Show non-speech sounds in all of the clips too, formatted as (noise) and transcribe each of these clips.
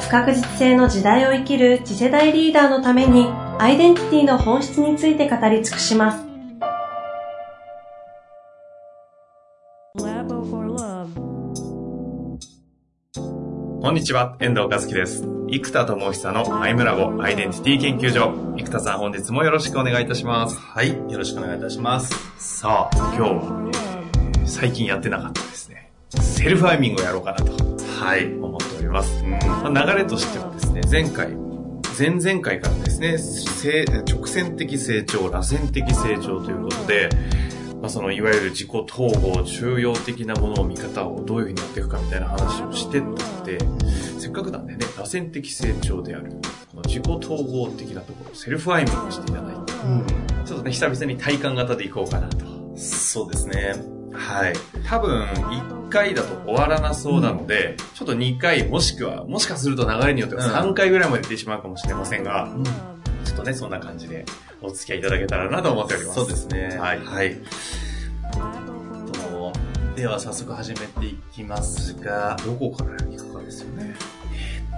不確実性の時代を生きる次世代リーダーのためにアイデンティティの本質について語り尽くします。こんにちは、遠藤和樹です。生田智久のアイムラボアイデンティティ研究所。生田さん、本日もよろしくお願いいたします。はい、よろしくお願いいたします。さあ、今日は、えー、最近やってなかったですね。セルフアイミングをやろうかなと、はい、思っております。うんまあ、流れとしてはですね、前回、前々回からですね、直線的成長、螺旋的成長ということで、まあ、そのいわゆる自己統合、中庸的なものを見方をどういうふうにやっていくかみたいな話をしてったので、せっかくなんでね、螺旋的成長である、この自己統合的なところ、セルフアイミングしていただいて、うん、ちょっとね、久々に体感型でいこうかなと。そうですね。はい。多分、1回だと終わらなそうなので、うん、ちょっと2回、もしくは、もしかすると流れによっては3回ぐらいまで行ってしまうかもしれませんが、うん、ちょっとね、そんな感じでお付き合いいただけたらなと思っております。そうですね。はい。はい。と、では早速始めていきますが、どこから行くかですよね。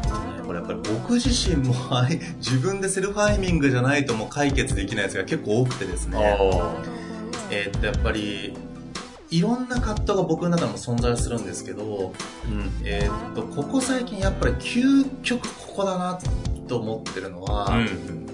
えー、っとね、これやっぱり僕自身も (laughs) 自分でセルフアイミングじゃないともう解決できないやつが結構多くてですね。えー、っと、やっぱり、いろんな葛藤が僕の中でも存在するんですけど、うん、えー、っと、ここ最近やっぱり究極ここだなと思ってるのは、うん、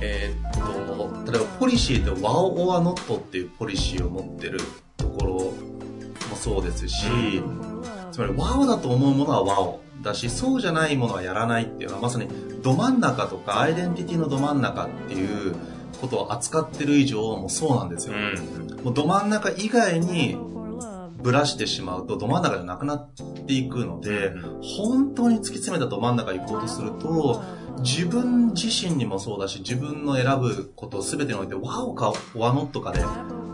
えー、っと、例えばポリシーで WOW or NOT っていうポリシーを持ってるところもそうですし、うん、つまり WOW だと思うものは WOW だし、そうじゃないものはやらないっていうのはまさにど真ん中とかアイデンティティのど真ん中っていうことを扱ってる以上もそうなんですよ。うん、もうど真ん中以外にぶらしてしまうとど真ん中じゃなくなっていくので、うん、本当に突き詰めたど真ん中行こうとすると、自分自身にもそうだし、自分の選ぶこと全てにおいて、ワオかワノットかで、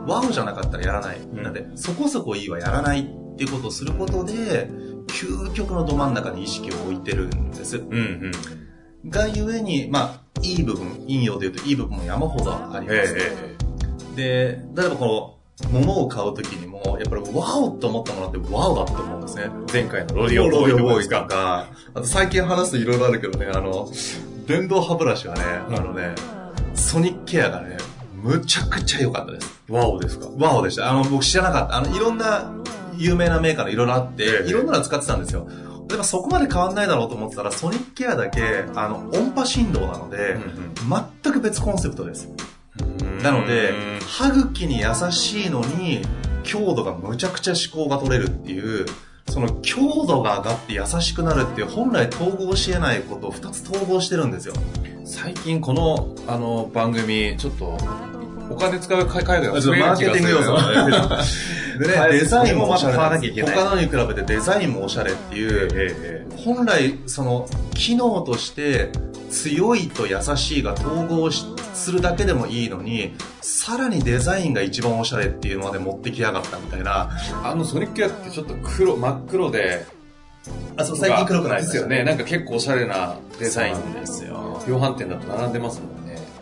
ワオじゃなかったらやらない。うん、なので、そこそこいいはやらないっていうことをすることで、究極のど真ん中に意識を置いてるんです。うんうん、がゆえに、まあ、いい部分、陰陽で言うといい部分も山ほどあります、えー、で、例えばこの、物を買うときにも、やっぱりワオと思ったものってワオだって思うんですね。前回のロディオボーイボーイとか、あと最近話すといろいろあるけどね、あの、電動歯ブラシはね、あのね、ソニックケアがね、むちゃくちゃ良かったです。ワオですか？ワオでした。あの、僕知らなかった。あの、いろんな有名なメーカーのいろいろあって、いろんなの使ってたんですよ。でもそこまで変わんないだろうと思ってたら、ソニックケアだけ、あの、音波振動なので、全く別コンセプトです。なので、歯茎に優しいのに、強度がむちゃくちゃ思考が取れるっていう、その強度が上がって優しくなるっていう本来統合し得ないことを2つ統合してるんですよ。最近このあの番組、ちょっとお金使う海外が増えるマーケティング要素でね、デザインもおしゃれ。他のに比べてデザインもおしゃれっていう、ええ、本来その機能として強いと優しいが統合するだけでもいいのに、さらにデザインが一番おしゃれっていうのまで持ってきやがったみたいな。あのソニックアってちょっと黒、真っ黒で、あ、そう、最近黒くないですよね。なんか結構おしゃれなデザインですよ。量販店だと並んでますもん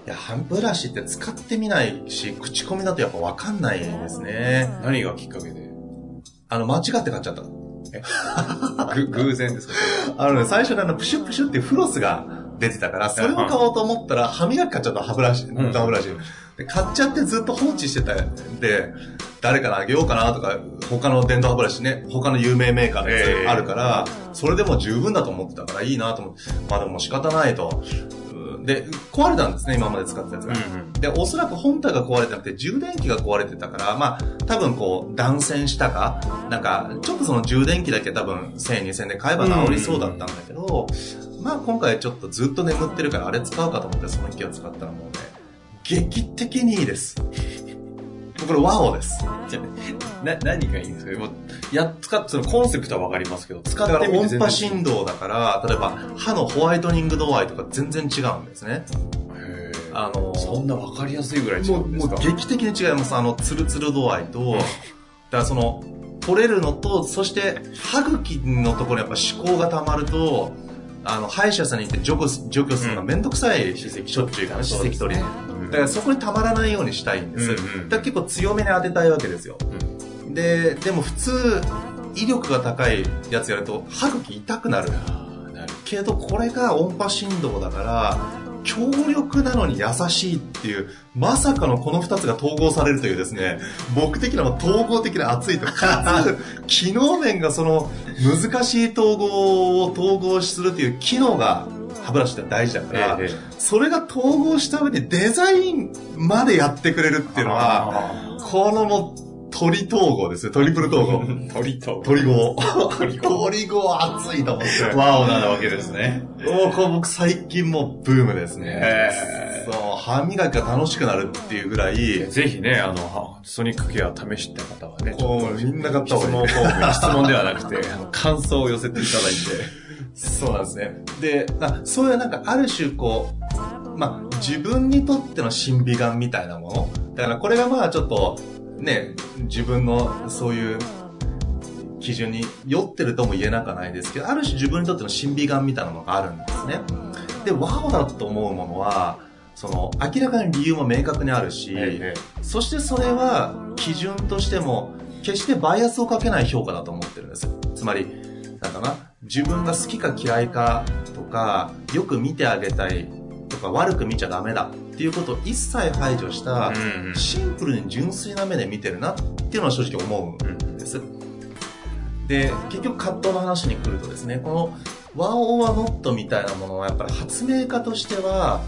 や、ハンブラシって使ってみないし、口コミだとやっぱわかんないですね。何がきっかけで？あの、間違って買っちゃった。(laughs) 偶然ですか？あのね、最初にあの、プシュプシュっていうフロスが出てたから、それを買おうと思ったら、歯磨き買っちゃった歯ブラシ、歯ブラシ。で買っちゃってずっと放置してたんで、誰かにあげようかなとか、他の電動歯ブラシね、他の有名メーカーのやつあるから、それでも十分だと思ってたからいいなと思って、まあでも仕方ないと。で、壊れたんですね、今まで使ってたやつが。うんうん、で、おそらく本体が壊れてなくて、充電器が壊れてたから、まあ、多分こう、断線したか、なんか、ちょっとその充電器だけ多分、1000、2000で買えば治りそうだったんだけど、うんうん、まあ今回ちょっとずっと眠ってるから、あれ使うかと思ってその機を使ったらもうね、劇的にいいです。これワオです。な、何がいいんですか？もうや、使って、そのコンセプトはわかりますけど、使ってみて音波振動だから、例えば歯のホワイトニング度合いとか全然違うんですね。へーあのそんなわかりやすいぐらい違もうんもうですか？う劇的に違います。あの、ツルツル度合いと、だからその、取れるのと、そして、歯茎のところにやっぱ歯垢が溜まると、あの、歯医者さんに行って除去す除去するのがめんどくさい、歯石しょっちゅうから、歯石取り。うんだからそこに溜まらないようにしたいんです。うんうんだから結構強めに当てたいわけですよ。で、でも普通、威力が高いやつやると、歯茎痛くなる。けど、これが音波振動だから、強力なのに優しいっていう、まさかのこの二つが統合されるというですね、僕的には統合的な熱いと。かつ、機能面がその難しい統合を統合するという機能が歯ブラシって大事だから、ええそれが統合した上でデザインまでやってくれるっていうのは、このもう、鳥統合ですよ。トリプル統合。(laughs) 鳥と。鳥語。鳥語鳥語熱いと思って。(laughs) ワオなわけですね。もうこれ僕最近もうブームですねそう、歯磨きが楽しくなるっていうぐらい、ぜひね、あの、ソニックケア試した方はね、こうみんな買った質方がいい。問フォームに質問ではなくて、感想を寄せていただいて。そうなんですね。で、あそういうなんかある種こう、まあ自分にとっての審美眼みたいなもの。だからこれがまあちょっと、ね、自分のそういう基準に酔ってるとも言えなくはないですけど、ある種自分にとっての審美眼みたいなものがあるんですね。で、ワオだと思うものは、その、明らかに理由も明確にあるし、えそしてそれは基準としても決してバイアスをかけない評価だと思ってるんです。つまり、なんかな、自分が好きか嫌いかとか、よく見てあげたいとか悪く見ちゃダメだっていうことを一切排除した、シンプルに純粋な目で見てるなっていうのは正直思うんです。で、結局葛藤の話に来るとですね、このワンオーワーノットみたいなものはやっぱり発明家としては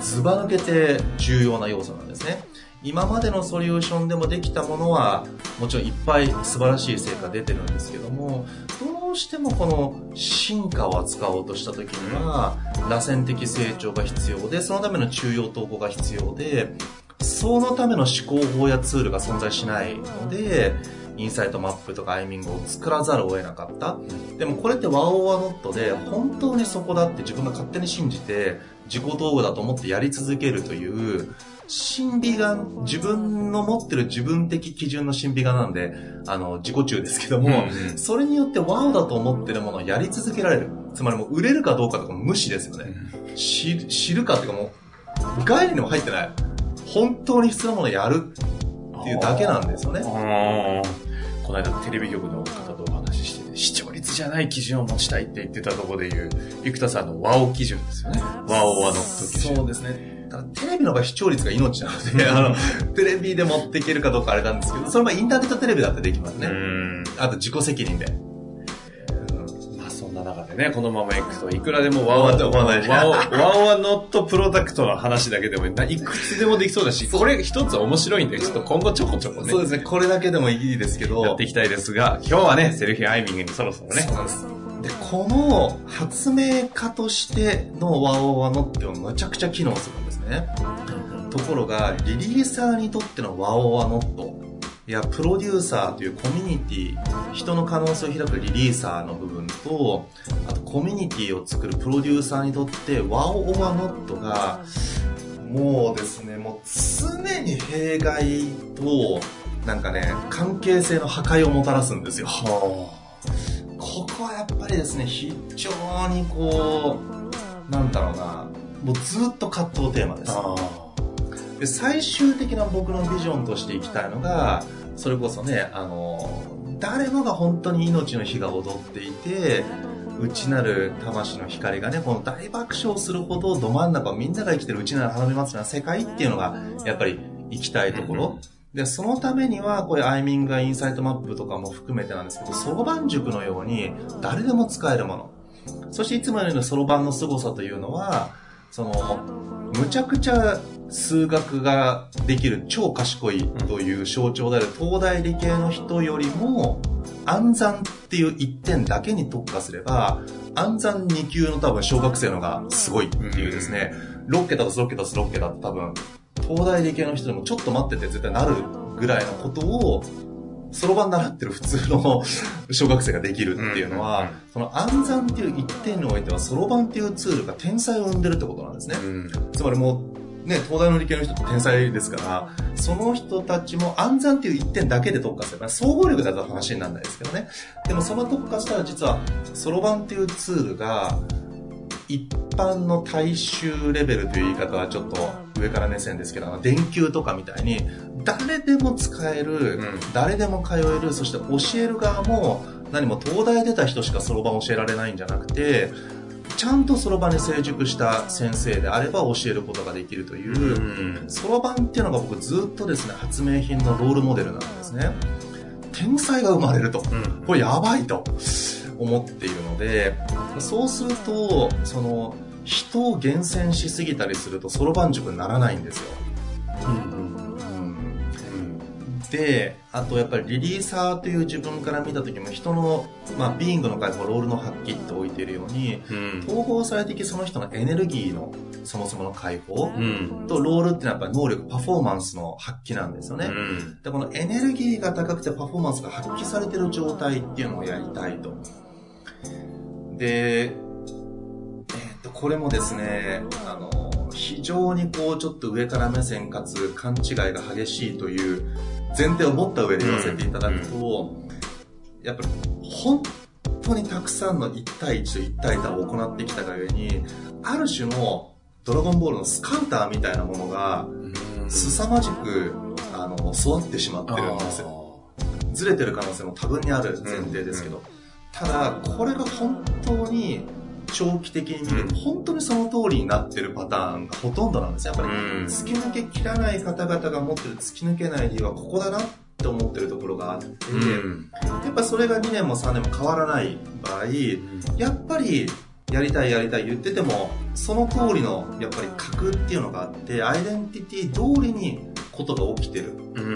ズバ抜けて重要な要素なんですね。今までのソリューションでもできたものはもちろんいっぱい素晴らしい成果出てるんですけどもどうしてもこの進化を扱おうとした時には螺旋的成長が必要でそのための中央統合が必要でそのための思考法やツールが存在しないのでインサイトマップとかアイミングを作らざるを得なかった。でもこれってワオワノットで本当にそこだって自分が勝手に信じて自己道具だと思ってやり続けるという審美眼自分の持ってる自分的基準の審美眼なんであの自己中ですけども、うんうん。それによってワオだと思ってるものをやり続けられる。つまりもう売れるかどうかとかも無視ですよね、知知るかっていうかもう概念にも入ってない。本当に必要なものをやるっていうだけなんですよね。この間テレビ局の方とお話ししてて、視聴率じゃない基準を持ちたいって言ってたところで言う、生田さんのワオ基準ですよね。ワオワノット基準。そうですね。ただテレビの場合視聴率が命なので、あの、テレビで持っていけるかどうかあれなんですけど、それはインターネットテレビだってできますね。うん。あと自己責任で。まあそんな中でね、このままいくと、いくらでもワオ終わった終わんないワオ、ワオはノットプロダクトの話だけでもないくつでもできそうだし、これ一つ面白いんで、ちょっと今後ちょこちょこねそう、ですね。これだけでもいいですけど、やっていきたいですが、今日はね、セルフィーアイミングにそろそろねそう、です。で、この発明家としてのワオワノっていうのはむちゃくちゃ機能するね。ところが、リリーサーにとってのワオワノット、いや、プロデューサーというコミュニティ、人の可能性を開くリリーサーの部分と、あとコミュニティを作るプロデューサーにとって、ワオワノットが、もうですね、もう常に弊害と、なんかね、関係性の破壊をもたらすんですよ。ここはやっぱりですね、非常にこう、なんだろうな、もうずっと葛藤テーマです。で最終的な僕のビジョンとしていきたいのが、それこそね、あの、誰もが本当に命の火が踊っていて、内なる魂の光がね、この大爆笑するほどど真ん中をみんなが生きてる内なる花火祭りの世界っていうのが、やっぱり行きたいところ。で、そのためには、こういうアイミングがインサイトマップとかも含めてなんですけど、そろばん塾のように誰でも使えるもの。そしていつもよりのそろばんの凄さというのは、その、むちゃくちゃ数学ができる超賢いという象徴である東大理系の人よりも、暗算っていう一点だけに特化すれば、暗算2級の多分小学生のがすごいっていうですね、6桁と6桁と6桁と多分、東大理系の人でもちょっと待ってて絶対なるぐらいのことを、そろばん習ってる普通の小学生ができるっていうのは、その暗算っていう一点においては、そろばんっていうツールが天才を生んでるってことなんですね。つまりもう、ね、東大の理系の人って天才ですから、その人たちも暗算っていう一点だけで特化すれば、総合力だと話にならないですけどね。でもその特化したら実は、そろばんっていうツールが、一般の大衆レベルという言い方はちょっと上から目線ですけど、電球とかみたいに、誰でも使える、うん、誰でも通える、そして教える側も、何も東大出た人しかそろばん教えられないんじゃなくて、ちゃんとそろばんに成熟した先生であれば教えることができるというそろばんっていうのが僕ずっとですね発明品のロールモデルなんですね。天才が生まれると、うん、これやばいと。思っているのでそうするとその人を厳選しすぎたりするとそろばん塾にならないんですよ、で、あとやっぱりリリーサーという自分から見た時も人の、まあ、ビーイングの解放、ロールの発揮って置いているように、うん、統合されてきその人のエネルギーのそもそもの解放、うん、とロールっていうのはやっぱり能力、パフォーマンスの発揮なんですよね。うん、でこのエネルギーが高くてパフォーマンスが発揮されてる状態っていうのをやりたいと。で、えー、っと、これもですね、あの、非常にこうちょっと上から目線かつ勘違いが激しいという前提を持った上で言わせていただくと、やっぱり本当にたくさんの1対1と1対多を行ってきたがゆえに、ある種のドラゴンボールのスカウターみたいなものが、凄まじく、あの、育ってしまってるんですよ。ずれてる可能性も多分にある前提ですけど。ただ、これが本当に長期的に見ると、本当にその通りになってるパターンがほとんどなんですよ。やっぱり、突き抜け切らない方々が持ってる突き抜けない理由はここだなって思ってるところがあって、やっぱそれが2年も3年も変わらない場合、やっぱりやりたいやりたい言ってても、その通りのやっぱり格っていうのがあって、アイデンティティ通りにことが起きてる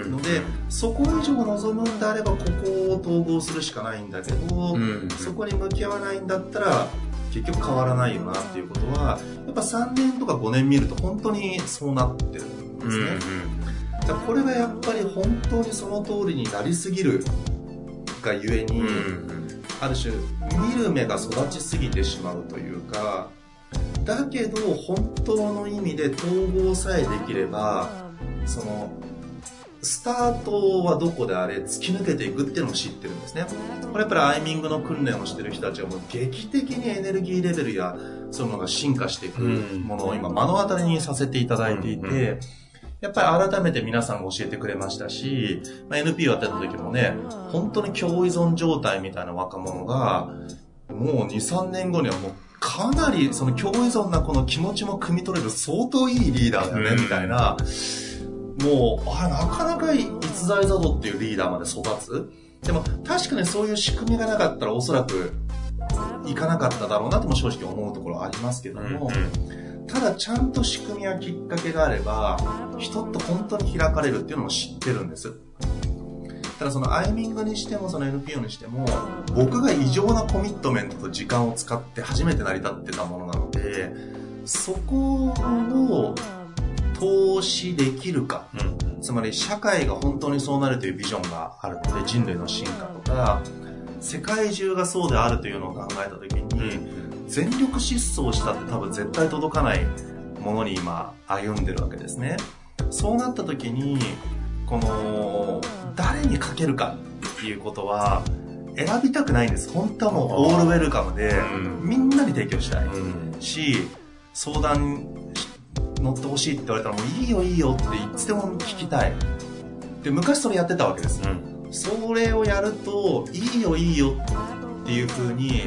ので、そこ以上望むんであればここを統合するしかないんだけど、そこに向き合わないんだったら結局変わらないよなっていうことはやっぱ3年とか5年見ると本当にそうなってるんですね、うんうん、だこれがやっぱり本当にその通りになりすぎるがゆえに、うんうん、ある種見る目が育ちすぎてしまうというかだけど本当の意味で統合さえできればそのスタートはどこであれ突き抜けていくっていうのを知ってるんですね。これやっぱりアイミングの訓練をしてる人たちはもう劇的にエネルギーレベルやそういうのが進化していくものを今目の当たりにさせていただいていて、やっぱり改めて皆さんが教えてくれましたし、まあ、NP をやってた時もね、本当に共依存状態みたいな若者が、もう2、3年後にはもうかなりその共依存なこの気持ちも汲み取れる相当いいリーダーだよね、みたいな、もう、あ、なかなか逸材ザドっていうリーダーまで育つ？でも、確かにそういう仕組みがなかったらおそらく、いかなかっただろうなとも正直思うところはありますけども、うんうん、ただちゃんと仕組みやきっかけがあれば、人って本当に開かれるっていうのも知ってるんです。ただそのアイミングにしてもその NPO にしても僕が異常なコミットメントと時間を使って初めて成り立ってたものなのでそこを投資できるか、うん、つまり社会が本当にそうなるというビジョンがあるので人類の進化とか世界中がそうであるというのを考えた時に、全力疾走したって多分絶対届かないものに今歩んでるわけですね。そうなった時にこの誰にかけるかっていうことは選びたくないんです。本当はもうオールウェルカムで、みんなに提供したい、し相談乗ってほしいって言われたらもういいよいいよっていつでも聞きたい。で昔それやってたわけです、うん、それをやるといいよいいよっていう風に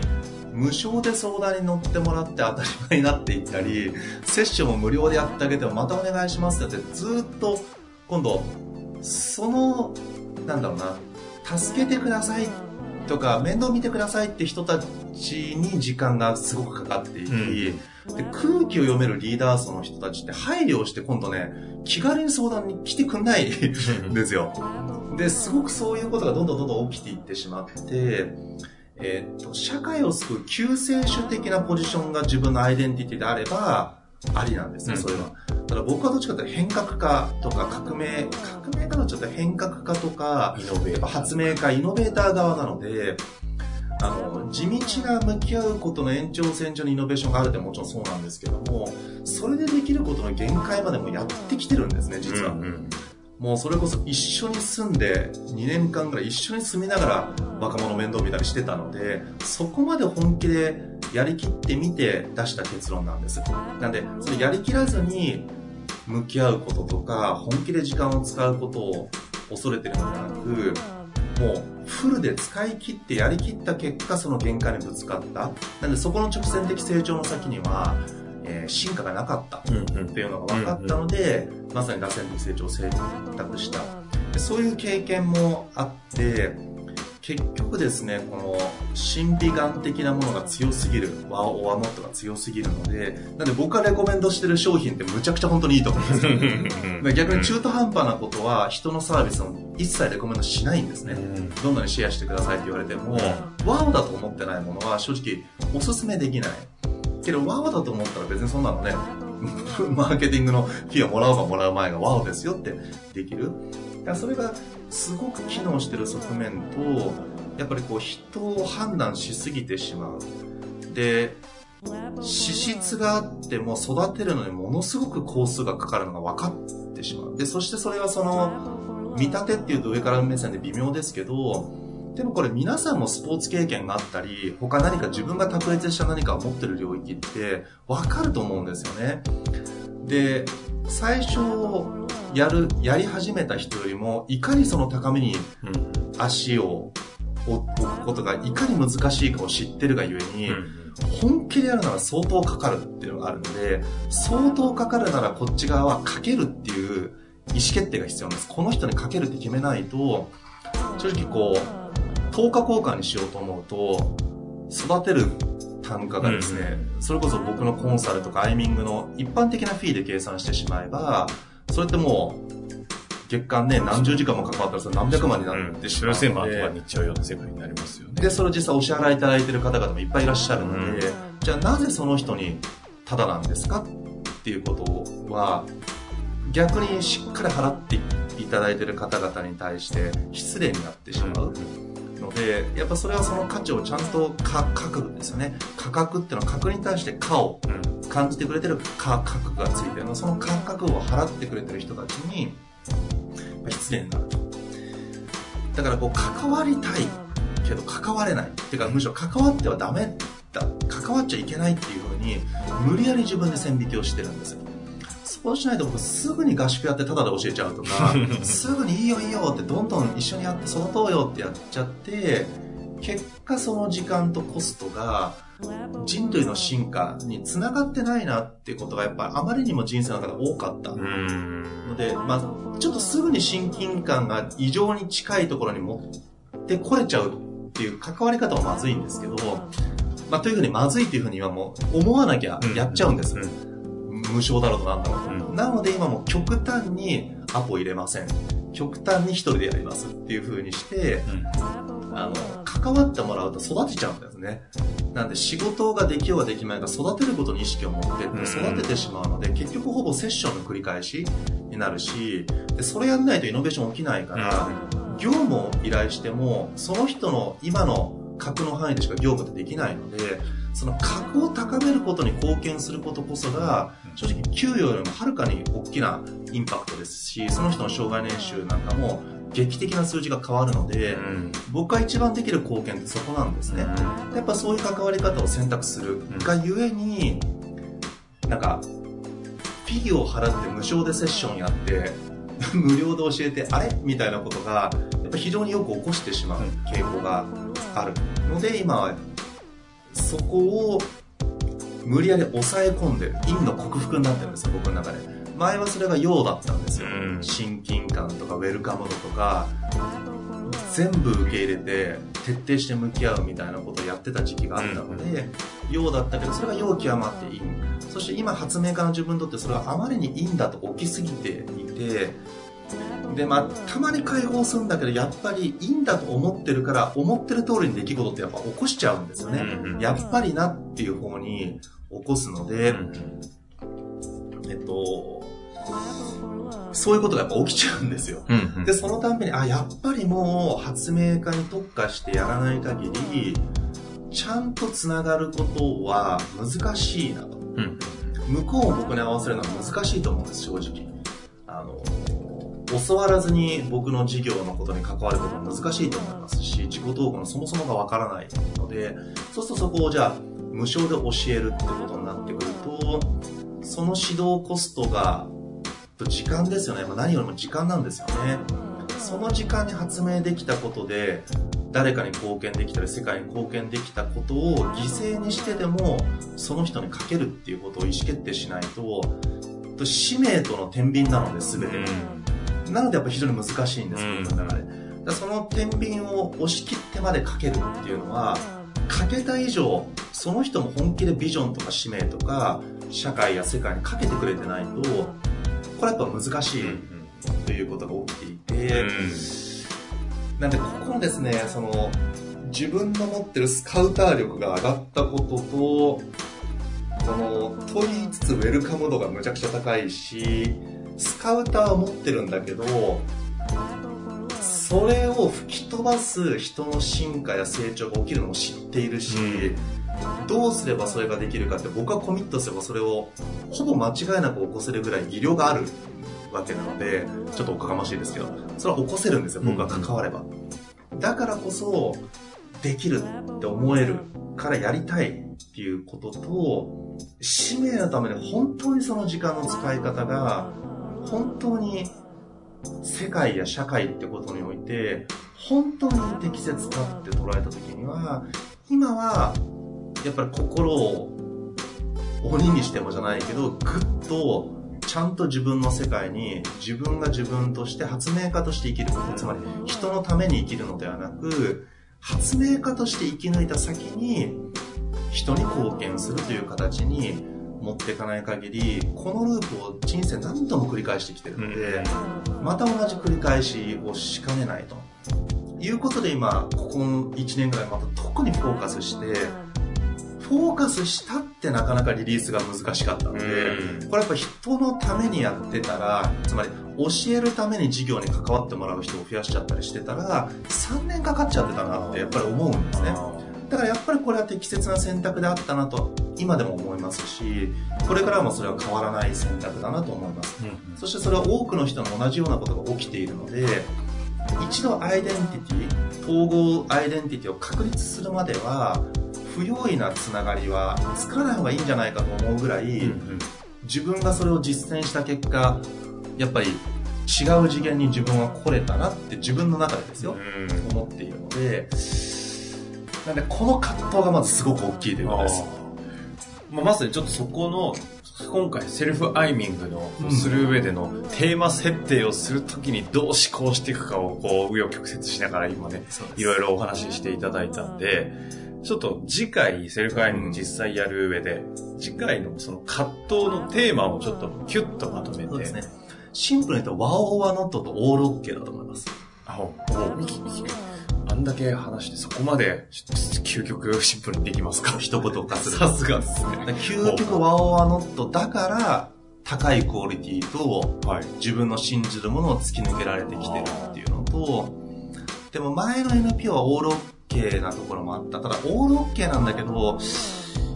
無償で相談に乗ってもらって当たり前になっていったりセッションも無料でやってあげてもまたお願いしますってずっと今度そのなんだろうな助けてくださいとか面倒見てくださいって人たちに時間がすごくかかっていき、うんで空気を読めるリーダー層の人たちって配慮をして今度ね、気軽に相談に来てくんないん (laughs) ですよ。で、すごくそういうことがどんどんどんどん起きていってしまって、えー、っと、社会を救う救世主的なポジションが自分のアイデンティティであれば、ありなんですね、それは。ただ僕はどっちかというと変革家とか革命、革命家のちょっと変革家とか、イノベーター。発明家、イノベーター側なので、あの、地道な向き合うことの延長線上にイノベーションがあるってもちろんそうなんですけども、それでできることの限界までもやってきてるんですね、実は。うんうんもうそれこそ一緒に住んで2年間ぐらい一緒に住みながら若者面倒見たりしてたのでそこまで本気でやりきってみて出した結論なんです。なんでそれやりきらずに向き合うこととか本気で時間を使うことを恐れてるのではなくもうフルで使い切ってやりきった結果その限界にぶつかった。なんでそこの直線的成長の先には、えー進化がなかった。うんうん。っていうのが分かったので、まさに螺旋的成長を選択した。でそういう経験もあって結局ですねこの審美眼的なものが強すぎるワオワモットが強すぎるのでなんで僕がレコメンドしてる商品ってむちゃくちゃ本当にいいと思うんですよ。で逆に中途半端なことは人のサービスを一切レコメンドしないんですね、どんなにシェアしてくださいって言われても、ワオだと思ってないものは正直おすすめできない。けどワオだと思ったら別にそんなのね、(laughs) マーケティングのフィーをもらおうかもらう前がワオですよってできる。だからそれがすごく機能してる側面と、やっぱりこう人を判断しすぎてしまう。で、資質があっても育てるのにものすごく工数がかかるのが分かってしまう。で、そしてそれはその、見立てっていうと上から目線で微妙ですけど、でもこれ皆さんもスポーツ経験があったり、他何か自分が卓越した何かを持ってる領域って分かると思うんですよね。で、最初やる、やり始めた人よりも、いかにその高みにうん足を置くことがいかに難しいかを知ってるがゆえに、うん本気でやるなら相当かかるっていうのがあるので、相当かかるならこっち側はかけるっていう意思決定が必要なんです。この人にかけるって決めないと、正直こう、10日交換にしようと思うと、育てる単価がですね、それこそ僕のコンサルとかアイミングの一般的なフィーで計算してしまえば、それってもう、月間ね、何十時間も関わったらそれ何百万になってしまうので、とかにいっちゃうような世界になりますよね。で、それを実際お支払いいただいてる方々もいっぱいいらっしゃるので、うん。じゃあなぜその人にタダなん。ですかっていうことは、逆にしっかり払っていただいてる方々に対して失礼になってしまうので、やっぱそれはその価値をちゃんとか書くんですよね。価格っていうのは価格に対して価をうん。感じてくれてる価格がついてるの。その価格を払ってくれてる人たちに失礼になる。とだからこう関わりたいけど関われないっていうかむしろ関わってはダメだ関わっちゃいけないっていうふうに無理やり自分で線引きをしてるんですよそうしないと僕すぐに合宿やってタダで教えちゃうとか (laughs) すぐにいいよいいよってどんどん一緒にやって育とうよってやっちゃって結果その時間とコストが人類の進化につながってないなっていうことがやっぱあまりにも人生の中で多かった。うん。ので、まあ、ちょっとすぐに親近感が異常に近いところに持ってこれちゃうっていう関わり方はまずいんですけど、まあ、というふうにまずいっていうふうにはもう思わなきゃやっちゃうんです、うん無償だろうとなんだろうと、うん。なので今もう極端にアポ入れません。極端に一人でやりますっていうふうにしてあの関わってもらうと育てちゃうんですね。なんで仕事ができようができまいが育てることに意識を持ってって育ててしまうので、結局ほぼセッションの繰り返しになるしでそれやんないとイノベーション起きないから、業務を依頼してもその人の今の格の範囲でしか業務ってできないのでその格を高めることに貢献することこそが正直給与よりもはるかに大きなインパクトですしその人の障害年収なんかも劇的な数字が変わるので、うん。僕が一番できる貢献ってそこなんですね、やっぱそういう関わり方を選択するがゆえに、なんか、フィギュアを払って無償でセッションやって、(laughs) 無料で教えて、あれ？みたいなことが、やっぱ非常によく起こしてしまう傾向があるので、今は、そこを無理やり抑え込んでる、陰の克服になってるんですよ、僕の中で。前はそれが陽だったんですよ。うん。親近感とかウェルカム度とか、全部受け入れて徹底して向き合うみたいなことをやってた時期があったので、陽だったけどそれが陽極まって陰。そして今発明家の自分にとってそれはあまりに陰だと起きすぎていてでまあたまに解放するんだけどやっぱり陰だと思ってるから思ってる通りに出来事ってやっぱ起こしちゃうんですよね、うんうんやっぱりなっていう方に起こすので、えっと、そういうことがやっぱ起きちゃうんですよ。うんうんで、そのたんびに、あ、やっぱりもう発明家に特化してやらない限り、ちゃんとつながることは難しいなと。うん向こうを僕に合わせるのは難しいと思うんです、正直。あの、教わらずに僕の事業のことに関わることは難しいと思いますし、自己統合のそもそもがわからないので、そうするとそこをじゃあ、無償で教えるってことになってくると、その指導コストが、時間ですよね。ま何よりも時間なんですよね。その時間に発明できたことで、誰かに貢献できたり、世界に貢献できたことを犠牲にしてでも、その人にかけるっていうことを意思決定しないと、と使命との天秤なので、全て。なのでやっぱ非常に難しいんです、うん。僕の中で。その天秤を押し切ってまでかけるっていうのは、かけた以上、その人も本気でビジョンとか使命とか、社会や世界にかけてくれてないと、これやっぱ難しいということが起きていて、なんでここのですね、その、自分の持ってるスカウター力が上がったことと、この、と言いつつウェルカム度がむちゃくちゃ高いし、スカウターは持ってるんだけど、それを吹き飛ばす人の進化や成長が起きるのも知っているし、どうすればそれができるかって僕はコミットすればそれをほぼ間違いなく起こせるぐらい技量があるわけなので、ちょっとおこがましいですけど、それは起こせるんですよ、僕が関われば。だからこそ、できるって思えるからやりたいっていうことと、使命のために本当にその時間の使い方が、本当に世界や社会ってことにおいて、本当に。適切かって捉えた時には、今は、やっぱり心を鬼にしてもじゃないけど、ぐっとちゃんと自分の世界に自分が自分として発明家として生きること、つまり人のために生きるのではなく、発明家として生き抜いた先に人に貢献するという形に持っていかない限り、このループを人生何度も繰り返してきてるので、また同じ繰り返しをしかねないと。いうことで今、ここの1年ぐらいまた特にフォーカスして、フォーカスしたってなかなかリリースが難しかったので、これやっぱ人のためにやってたら、つまり教えるために授業に関わってもらう人を増やしちゃったりしてたら、3年かかっちゃってたなってやっぱり思うんですね。だからやっぱりこれは適切な選択であったなと今でも思いますし、これからもそれは変わらない選択だなと思います。そしてそれは多くの人の同じようなことが起きているので、一度アイデンティティ、統合アイデンティティを確立するまでは、不用意なつながりは作らない方がいいんじゃないかと思うぐらい、自分がそれを実践した結果、やっぱり違う次元に自分は来れたなって自分の中でですよ、思っているので、なんでこの葛藤がまずすごく大きいということです。まあ、まさにちょっとそこの、今回セルフアイミングのする上でのテーマ設定をするときにどう思考していくかをこう、紆余曲折しながら今ね、いろいろお話ししていただいたんで、ちょっと次回セルフアイミング実際やる上で、次回のその葛藤のテーマをちょっとキュッとまとめて。そうですね。シンプルに言うと、ワオワノットとオールオッケーだと思います。あ、おあんだけ話してそこまで究極シンプルにできますか？一言化する。さすがですね。究極ワオワノットだから、高いクオリティと、はい。自分の信じるものを突き抜けられてきてるっていうのと、でも前の NPO はオールオッケーなところもあった。ただ、オールオッケーなんだけど、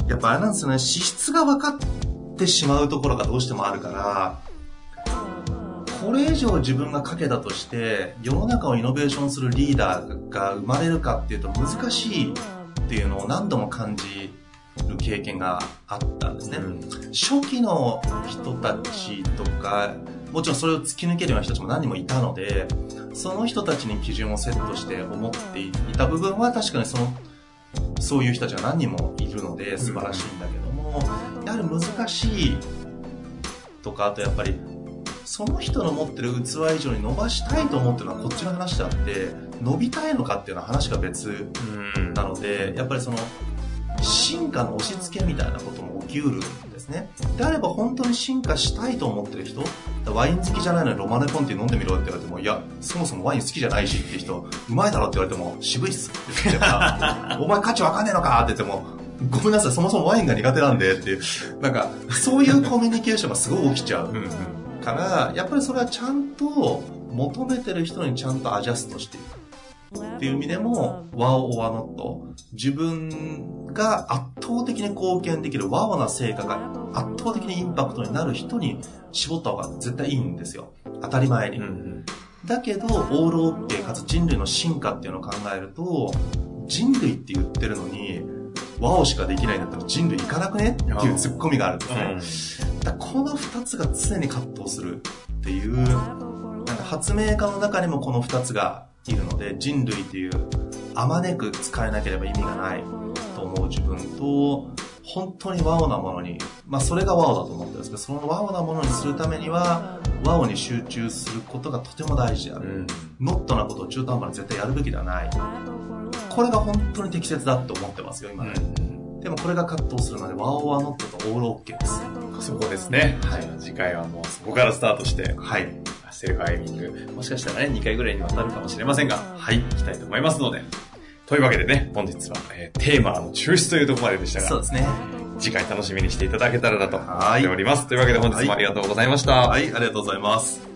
やっぱあれなんですよね、資質が分かってしまうところがどうしてもあるから、これ以上自分がかけたとして、世の中をイノベーションするリーダーが生まれるかっていうと難しいっていうのを何度も感じる経験があったんですね。初期の人たちとか、もちろんそれを突き抜けるような人たちも何人もいたので、その人たちに基準をセットして思っていた部分は確かにその、そういう人たちが何人もいるので素晴らしいんだけども、やはり難しいとか、あとやっぱり、その人の持ってる器以上に伸ばしたいと思ってるのはこっちの話であって、伸びたいのかっていうのは話が別うん。なので、やっぱりその、進化の押し付けみたいなことも起きうるんですね。であれば本当に進化したいと思ってる人、ワイン好きじゃないのにロマネコンティ飲んでみろって言われても、いや、そもそもワイン好きじゃないしっていう人、うまいだろって言われても、渋いっすって言っちゃうから、(laughs) お前価値わかんねえのかって言っても、ごめんなさい、そもそもワインが苦手なんでっていう、なんか、そういうコミュニケーションがすごい起きちゃううんうん。から、やっぱりそれはちゃんと求めてる人にちゃんとアジャストしていく。っていう意味でも、ワオ・オア・ノット。自分が圧倒的に貢献できるワオな成果が圧倒的にインパクトになる人に絞った方が絶対いいんですよ。当たり前に。うんうん、だけど、オールオッケーかつ人類の進化っていうのを考えると、人類って言ってるのに、ワオしかできないんだったら人類いかなくね？っていうツッコミがあるんですね。うん、だこの二つが常に葛藤するっていう、なんか発明家の中にもこの二つがいるので、人類っていうあまねく使えなければ意味がないと思う自分と、本当にワオなものに、まあそれがワオだと思ってるんですけど、そのワオなものにするためには、ワオに集中することがとても大事である。うん、ノットなことを中途半端に絶対やるべきではない。これが本当に適切だと思ってますよ、今ね。うん、でもこれが葛藤するので、ワオはノットとオールオッケーです。そこですね。はい。次回はもうそこからスタートして、はい。セルフアイミング、もしかしたらね、2回ぐらいにわたるかもしれませんが、はい、行きたいと思いますので。というわけでね、本日は、えー、テーマの抽出というところまででしたが、そうですね。次回楽しみにしていただけたらなと思っております。というわけで本日もありがとうございました。はい、ありがとうございます。